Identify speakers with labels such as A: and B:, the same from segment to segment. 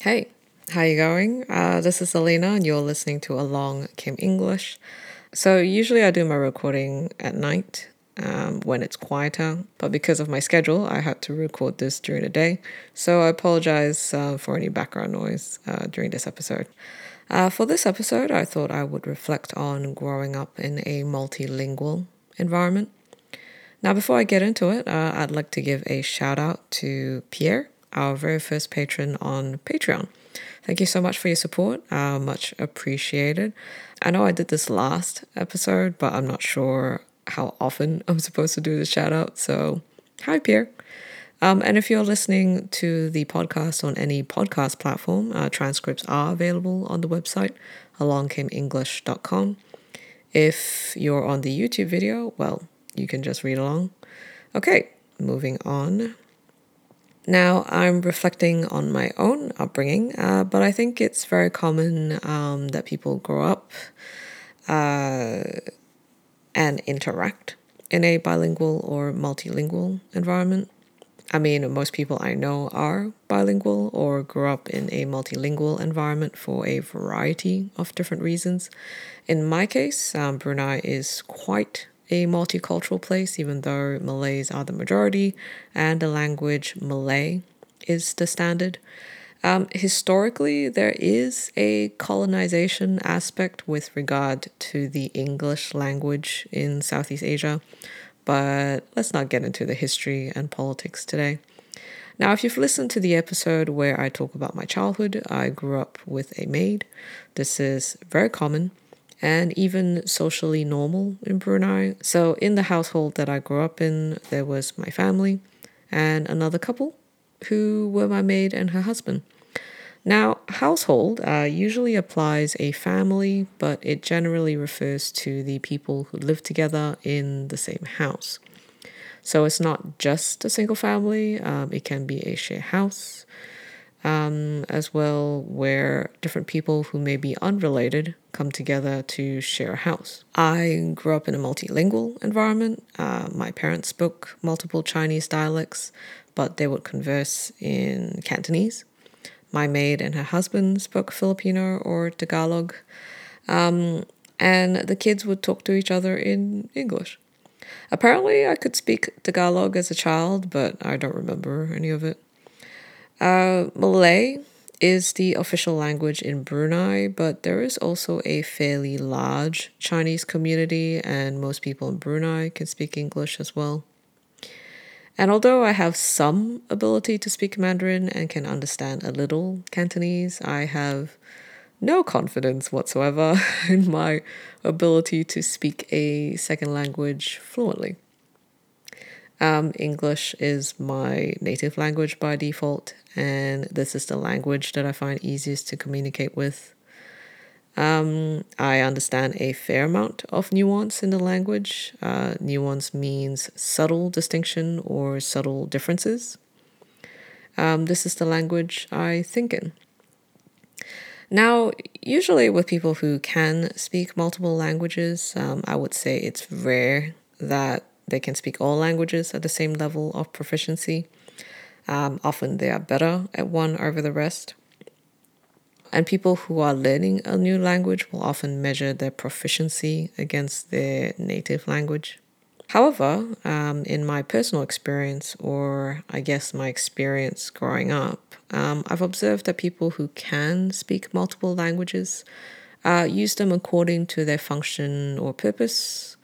A: Hey, how you going? Uh, this is Alina, and you're listening to Along Came English. So usually I do my recording at night um, when it's quieter, but because of my schedule, I had to record this during the day. So I apologize uh, for any background noise uh, during this episode. Uh, for this episode, I thought I would reflect on growing up in a multilingual environment. Now, before I get into it, uh, I'd like to give a shout out to Pierre our very first patron on Patreon. Thank you so much for your support. Uh, much appreciated. I know I did this last episode, but I'm not sure how often I'm supposed to do the shout out. So, hi, Pierre. Um, and if you're listening to the podcast on any podcast platform, uh, transcripts are available on the website, alongcameenglish.com. If you're on the YouTube video, well, you can just read along. Okay, moving on. Now, I'm reflecting on my own upbringing, uh, but I think it's very common um, that people grow up uh, and interact in a bilingual or multilingual environment. I mean, most people I know are bilingual or grew up in a multilingual environment for a variety of different reasons. In my case, um, Brunei is quite a multicultural place, even though Malays are the majority and the language Malay is the standard. Um, historically, there is a colonization aspect with regard to the English language in Southeast Asia, but let's not get into the history and politics today. Now, if you've listened to the episode where I talk about my childhood, I grew up with a maid. This is very common and even socially normal in Brunei. So, in the household that I grew up in, there was my family and another couple who were my maid and her husband. Now, household uh, usually applies a family, but it generally refers to the people who live together in the same house. So it's not just a single family, um, it can be a share house um, as well, where different people who may be unrelated come together to share a house. I grew up in a multilingual environment. Uh, my parents spoke multiple Chinese dialects, but they would converse in Cantonese. My maid and her husband spoke Filipino or Tagalog, um, and the kids would talk to each other in English. Apparently, I could speak Tagalog as a child, but I don't remember any of it. Uh, Malay is the official language in Brunei, but there is also a fairly large Chinese community, and most people in Brunei can speak English as well. And although I have some ability to speak Mandarin and can understand a little Cantonese, I have no confidence whatsoever in my ability to speak a second language fluently. Um, English is my native language by default, and this is the language that I find easiest to communicate with. Um, I understand a fair amount of nuance in the language. Uh, nuance means subtle distinction or subtle differences. Um, this is the language I think in. Now, usually with people who can speak multiple languages, um, I would say it's rare that they can speak all languages at the same level of proficiency. Um, often they are better at one over the rest. And people who are learning a new language will often measure their proficiency against their native language. However, um, in my personal experience, or I guess my experience growing up, um, I've observed that people who can speak multiple languages uh, use them according to their function or purpose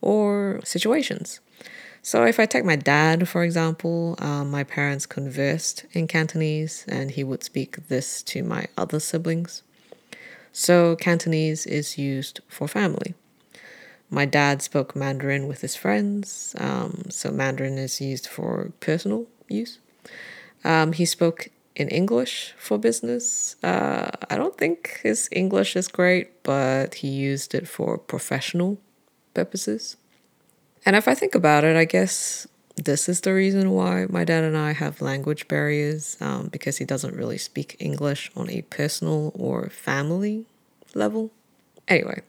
A: or situations. So, if I take my dad, for example, um, my parents conversed in Cantonese and he would speak this to my other siblings. So, Cantonese is used for family. My dad spoke Mandarin with his friends, um, so Mandarin is used for personal use. Um, he spoke in English for business. Uh, I don't think his English is great, but he used it for professional purposes. And if I think about it, I guess this is the reason why my dad and I have language barriers um, because he doesn't really speak English on a personal or family level. Anyway,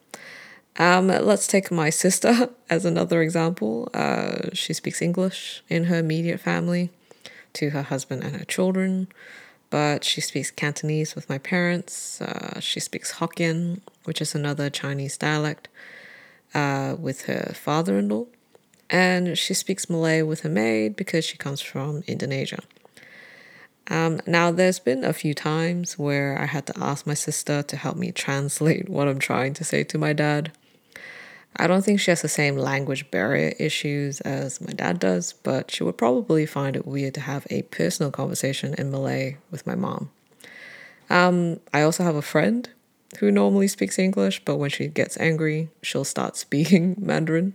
A: um, let's take my sister as another example. Uh, she speaks English in her immediate family to her husband and her children. but she speaks Cantonese with my parents. Uh, she speaks Hokkien, which is another Chinese dialect, uh, with her father in law. And she speaks Malay with her maid because she comes from Indonesia. Um, now, there's been a few times where I had to ask my sister to help me translate what I'm trying to say to my dad. I don't think she has the same language barrier issues as my dad does, but she would probably find it weird to have a personal conversation in Malay with my mom. Um, I also have a friend who normally speaks English, but when she gets angry, she'll start speaking Mandarin.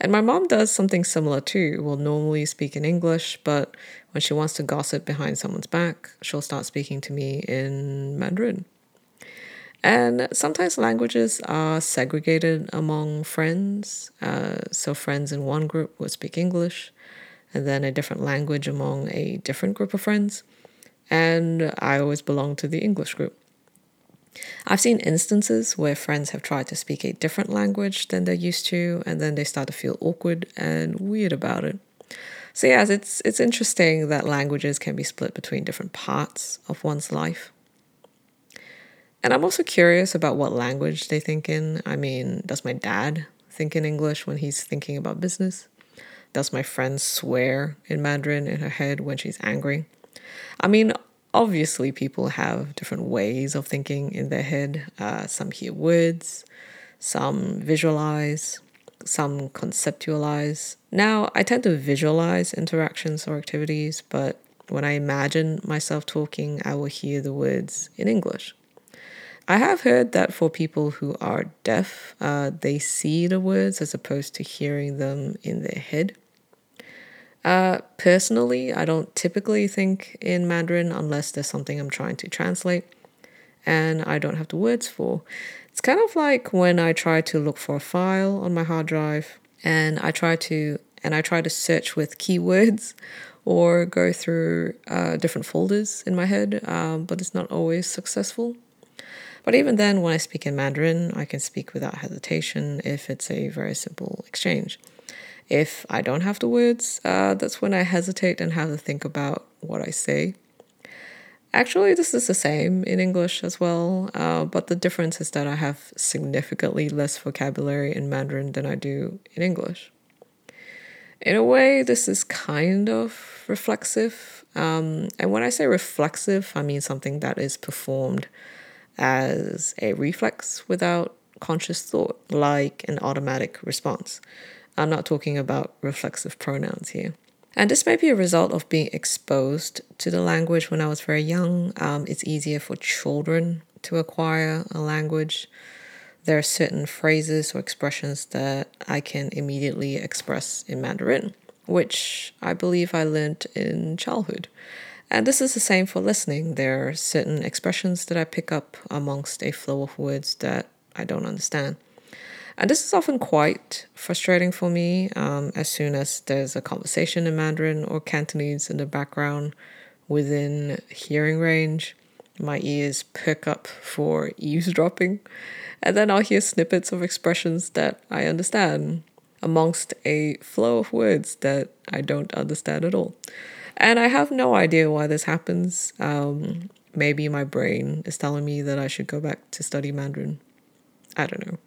A: And my mom does something similar too. Will normally speak in English, but when she wants to gossip behind someone's back, she'll start speaking to me in Mandarin. And sometimes languages are segregated among friends. Uh, so, friends in one group would speak English, and then a different language among a different group of friends. And I always belong to the English group. I've seen instances where friends have tried to speak a different language than they're used to, and then they start to feel awkward and weird about it. So yes, it's it's interesting that languages can be split between different parts of one's life. And I'm also curious about what language they think in. I mean, does my dad think in English when he's thinking about business? Does my friend swear in Mandarin in her head when she's angry? I mean, obviously, people have different ways of thinking in their head. Uh, some hear words, some visualize, some conceptualize. Now, I tend to visualize interactions or activities, but when I imagine myself talking, I will hear the words in English. I have heard that for people who are deaf, uh, they see the words as opposed to hearing them in their head. Uh, personally, I don't typically think in Mandarin unless there's something I'm trying to translate and I don't have the words for. It's kind of like when I try to look for a file on my hard drive and I try to and I try to search with keywords or go through uh, different folders in my head, um, but it's not always successful. But even then, when I speak in Mandarin, I can speak without hesitation if it's a very simple exchange. If I don't have the words, uh, that's when I hesitate and have to think about what I say. Actually, this is the same in English as well, uh, but the difference is that I have significantly less vocabulary in Mandarin than I do in English. In a way, this is kind of reflexive. Um, and when I say reflexive, I mean something that is performed as a reflex without conscious thought, like an automatic response. I'm not talking about reflexive pronouns here. And this may be a result of being exposed to the language when I was very young. Um, it's easier for children to acquire a language. There are certain phrases or expressions that I can immediately express in Mandarin, which I believe I learned in childhood. And this is the same for listening. There are certain expressions that I pick up amongst a flow of words that I don't understand. And this is often quite frustrating for me um, as soon as there's a conversation in Mandarin or Cantonese in the background within hearing range. My ears perk up for eavesdropping, and then I'll hear snippets of expressions that I understand amongst a flow of words that I don't understand at all. And I have no idea why this happens. Um, maybe my brain is telling me that I should go back to study Mandarin. I don't know.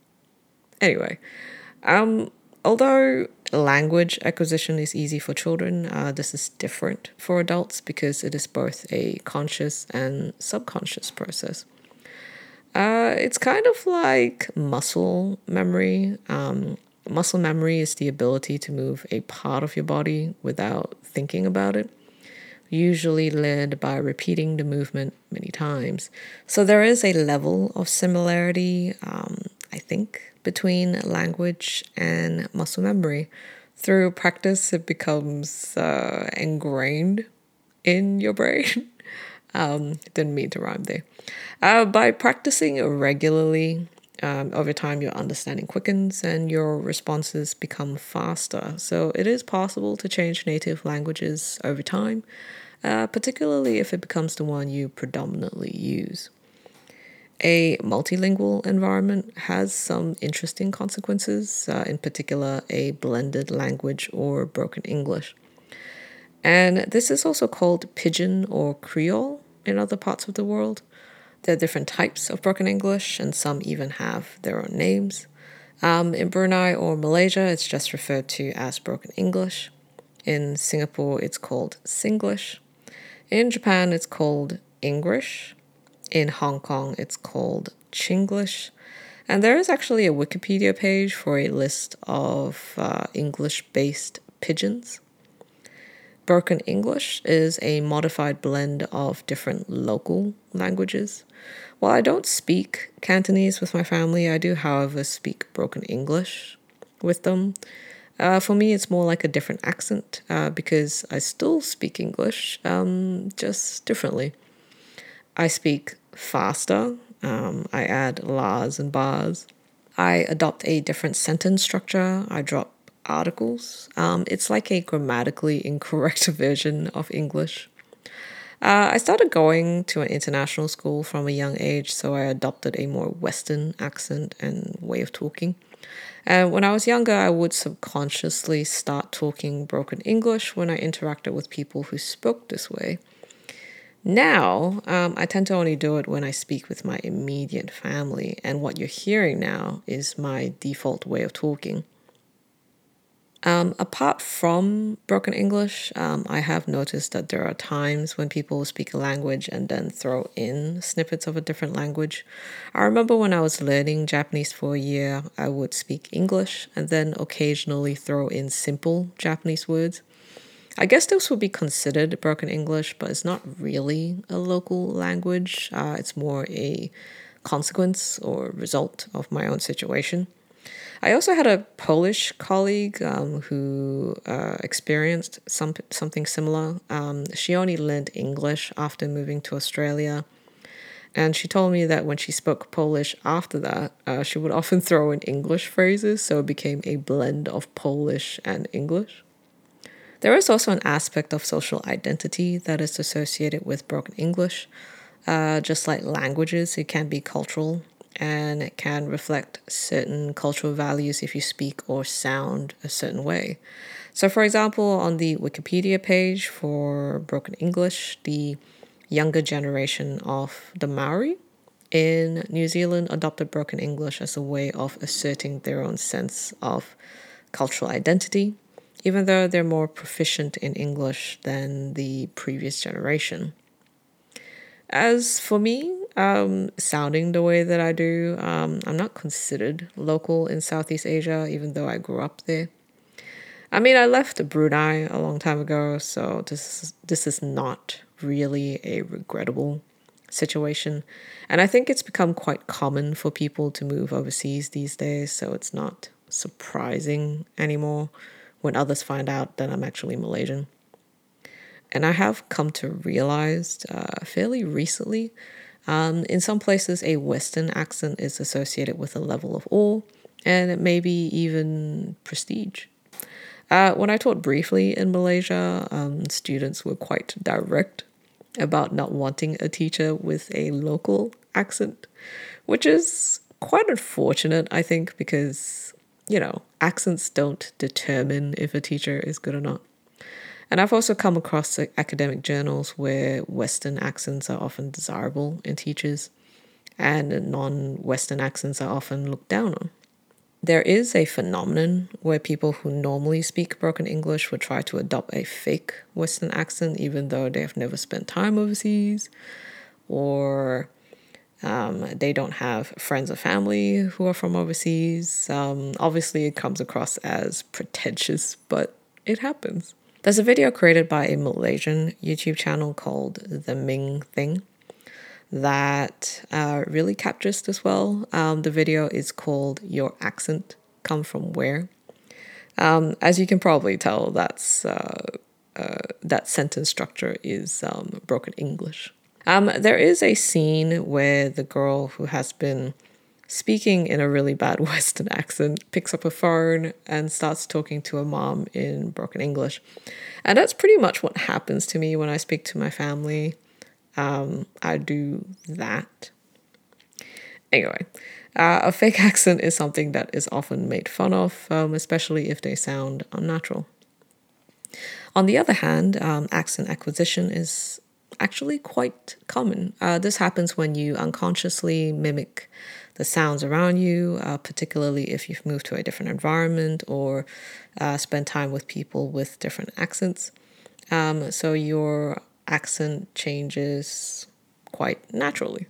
A: Anyway, um, although language acquisition is easy for children, uh, this is different for adults because it is both a conscious and subconscious process. Uh, it's kind of like muscle memory. Um, muscle memory is the ability to move a part of your body without thinking about it usually led by repeating the movement many times. So there is a level of similarity, um, I think, between language and muscle memory. Through practice, it becomes uh, ingrained in your brain. um, didn't mean to rhyme there. Uh, by practicing regularly, um, over time, your understanding quickens and your responses become faster. So, it is possible to change native languages over time, uh, particularly if it becomes the one you predominantly use. A multilingual environment has some interesting consequences, uh, in particular, a blended language or broken English. And this is also called pidgin or Creole. in other parts of the world. There are different types of broken English, and some even have their own names. Um, in Brunei or Malaysia, it's just referred to as broken Engrish. In Singapore, it's called Singlish. In Japan, it's called English. In Hong Kong, it's called Chinglish. And there is actually a Wikipedia page for a list of uh, English based pidgins. Broken English is a modified blend of different local languages. While I don't speak Cantonese with my family, I do, however, speak broken English with them. Uh, for me, it's more like a different accent uh, because I still speak English, um, just differently. I speak faster, um, I add lahs and bars. I adopt a different sentence structure. I drop articles. Um, it's like a grammatically incorrect version of English. Uh, I started going to an international school from a young age, so I adopted a more Western accent and way of talking. And when I was younger, I would subconsciously start talking broken English when I interacted with people who spoke this way. Now, um, I tend to only do it when I speak with my immediate family, and what you're hearing now is my default way of talking. Um, apart from broken English, um, I have noticed that there are times when people speak a language and then throw in snippets of a different language. I remember when I was learning Japanese for a year, I would speak English and then occasionally throw in simple Japanese words. I guess this would be considered broken English, but it's not really a local language. Uh, it's more a consequence or result of my own situation. I also had a Polish colleague um, who uh, experienced some, something similar. Um, she only learned English after moving to Australia. And she told me that when she spoke Polish after that, uh, she would often throw in English phrases, so it became a blend of Polish and English. There is also an aspect of social identity that is associated with broken English. Uh, just like languages, it can be cultural and it can reflect certain cultural values if you speak or sound a certain way. So, for example, on the Wikipedia page for Broken English, the younger generation of the Maori in New Zealand adopted Broken English as a way of asserting their own sense of cultural identity, even though they're more proficient in English than the previous generation. As for me, um, sounding the way that I do. Um, I'm not considered local in Southeast Asia, even though I grew up there. I mean, I left Brunei a long time ago, so this this is not really a regrettable situation. And I think it's become quite common for people to move overseas these days, so it's not surprising anymore when others find out that I'm actually Malaysian. And I have come to realize uh, fairly recently um, in some places, a Western accent is associated with a level of awe and maybe even prestige. Uh, when I taught briefly in Malaysia, um, students were quite direct about not wanting a teacher with a local accent, which is quite unfortunate, I think, because, you know, accents don't determine if a teacher is good or not. And I've also come across academic journals where Western accents are often desirable in teachers and non Western accents are often looked down on. There is a phenomenon where people who normally speak broken English would try to adopt a fake Western accent even though they have never spent time overseas or um, they don't have friends or family who are from overseas. Um, obviously, it comes across as pretentious, but it happens. There's a video created by a Malaysian YouTube channel called The Ming Thing that uh, really captures this well. Um, the video is called Your Accent Come From Where? Um, as you can probably tell, that's uh, uh, that sentence structure is um, broken English. Um, there is a scene where the girl who has been speaking in a really bad Western accent, picks up a phone and starts talking to a mom in broken English. And that's pretty much what happens to me when I speak to my family. Um, I do that. Anyway, uh, a fake accent is something that is often made fun of, um, especially if they sound unnatural. On the other hand, um, accent acquisition is actually quite common. Uh, this happens when you unconsciously mimic the sounds around you, uh, particularly if you've moved to a different environment or uh, spend time with people with different accents. Um, so your accent changes quite naturally.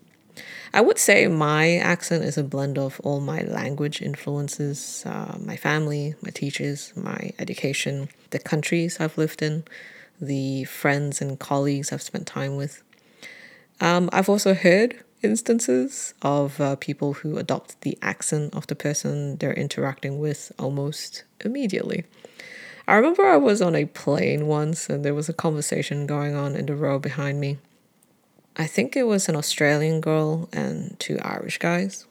A: I would say my accent is a blend of all my language influences uh, my family, my teachers, my education, the countries I've lived in, the friends and colleagues I've spent time with. Um, I've also heard instances of uh, people who adopt the accent of the person they're interacting with almost immediately. I remember I was on a plane once and there was a conversation going on in the row behind me. I think it was an Australian girl and two Irish guys.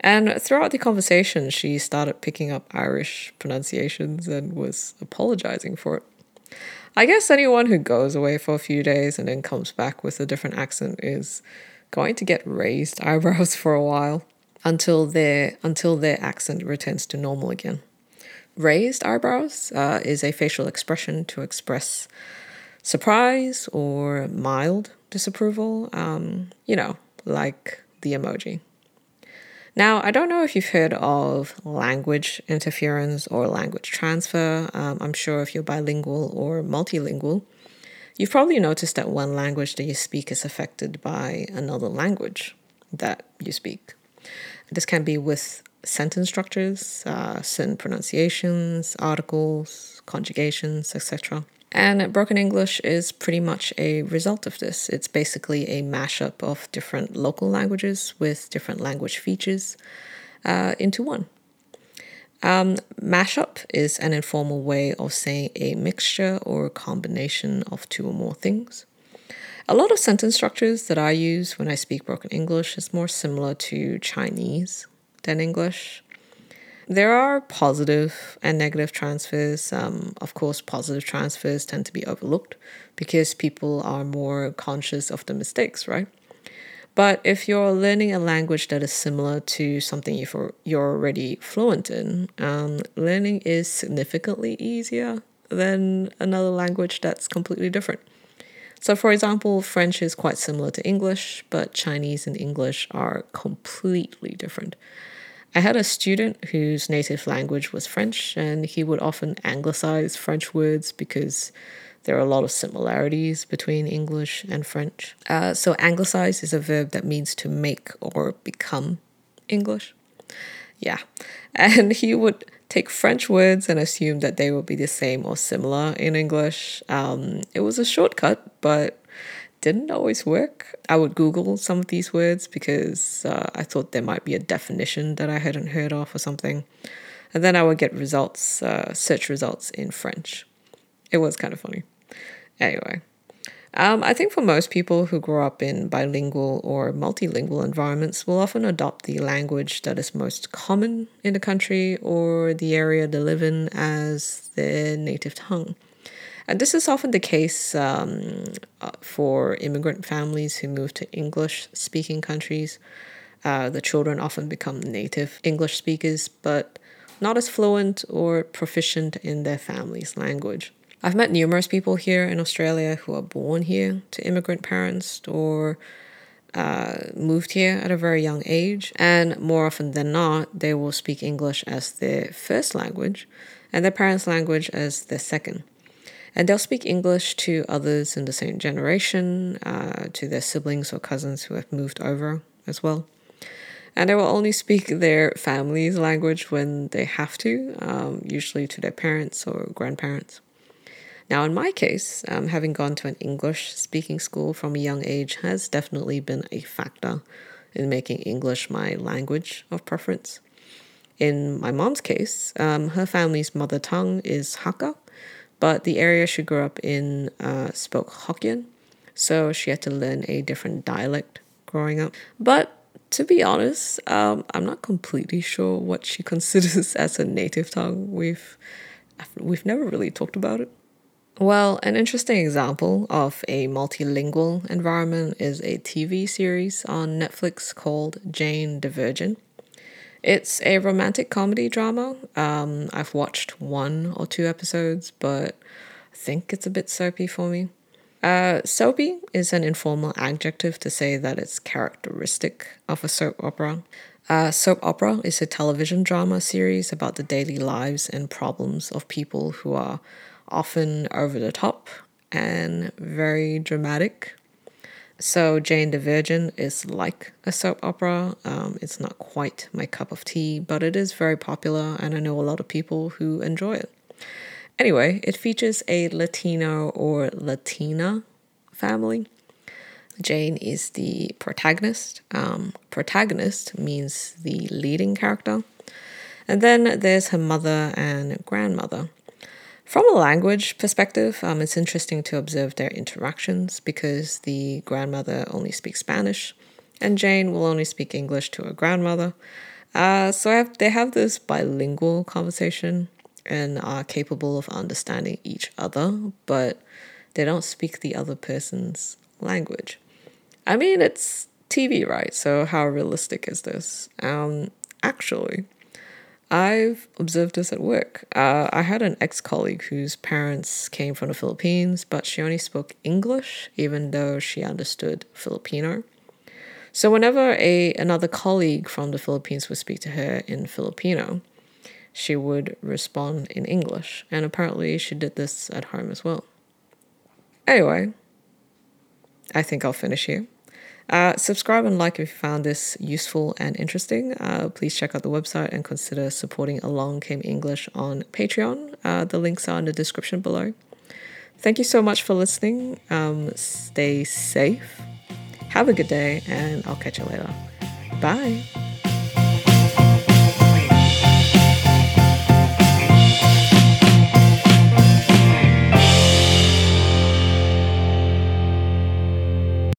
A: And throughout the conversation, she started picking up Irish pronunciations and was apologizing for it. I guess anyone who goes away for a few days and then comes back with a different accent is going to get raised eyebrows for a while until their until their accent returns to normal again. Raised eyebrows uh, is a facial expression to express surprise or mild disapproval. Um, you know, like the emoji. Now, I don't know if you've heard of language interference or language transfer. Um, I'm sure if you're bilingual or multilingual, you've probably noticed that one language that you speak is affected by another language that you speak. This can be with sentence structures, uh, certain pronunciations, articles, conjugations, etc. And broken English is pretty much a result of this. It's basically a mashup of different local languages with different language features uh, into one. Um, mashup is an informal way of saying a mixture or a combination of two or more things. A lot of sentence structures that I use when I speak broken English is more similar to Chinese than English. There are positive and negative transfers. Um, of course, positive transfers tend to be overlooked because people are more conscious of the mistakes, right? But if you're learning a language that is similar to something you're, already fluent in, um, learning is significantly easier than another language that's completely different. So, for example, French is quite similar to English, but Chinese and English are completely different. I had a student whose native language was French, and he would often anglicize French words because there are a lot of similarities between English and French. Uh, so, anglicize is a verb that means to make or become English. Yeah. And he would take French words and assume that they would be the same or similar in English. Um, it was a shortcut, but didn't always work. I would Google some of these words because uh, I thought there might be a definition that I hadn't heard of or something. And then I would get results, uh, search results in French. It was kind of funny. Anyway, um, I think for most people who grow up in bilingual or multilingual environments will often adopt the language that is most common in the country or the area they live in as their native tongue. And this is often the case um, uh, for immigrant families who move to English speaking countries. Uh, the children often become native English speakers, but not as fluent or proficient in their family's language. I've met numerous people here in Australia who are born here to immigrant parents or uh, moved here at a very young age, and more often than not, they will speak English as their first language and their parents' language as their second. And they'll speak English to others in the same generation, uh, to their siblings or cousins who have moved over as well. And they will only speak their family's language when they have to, um, usually to their parents or grandparents. Now, in my case, um, having gone to an English speaking school from a young age has definitely been a factor in making English my language of preference. In my mom's case, um, her family's mother tongue is Hakka, but the area she grew up in uh, spoke Hokkien, so she had to learn a different dialect growing up. But to be honest, um, I'm not completely sure what she considers as a native tongue. We've we've never really talked about it. Well, an interesting example of a multilingual environment is a TV series on Netflix called Jane the Virgin. It's a romantic comedy drama. Um, I've watched one or two episodes, but I think it's a bit soapy for me. Uh, soapy is an informal adjective to say that it's characteristic of a soap opera. Uh, soap opera is a television drama series about the daily lives and problems of people who are often over the top and very dramatic. So, Jane the Virgin is like a soap opera. Um, it's not quite my cup of tea, but it is very popular, and I know a lot of people who enjoy it. Anyway, it features a Latino or Latina family Jane is the protagonist. Um, protagonist means the leading character. And then there's her mother and grandmother. From a language perspective, um, it's interesting to observe their interactions because the grandmother only speaks Spanish and Jane will only speak English to her grandmother. Uh, so have, they have this bilingual conversation and are capable of understanding each other, but they don't speak the other person's language. I mean, it's TV, right? So how realistic is this? Um, actually, I've observed this at work. Uh, I had an ex colleague whose parents came from the Philippines, but she only spoke English, even though she understood Filipino. So whenever a another colleague from the Philippines would speak to her in Filipino, she would respond in English, and apparently she did this at home as well. Anyway, I think I'll finish here. Uh, subscribe and like if you found this useful and interesting. Uh, please check out the website and consider supporting Along Came English on Patreon. Uh, the links are in the description below. Thank you so much for listening. Um, stay safe. Have a good day, and I'll catch you later. Bye.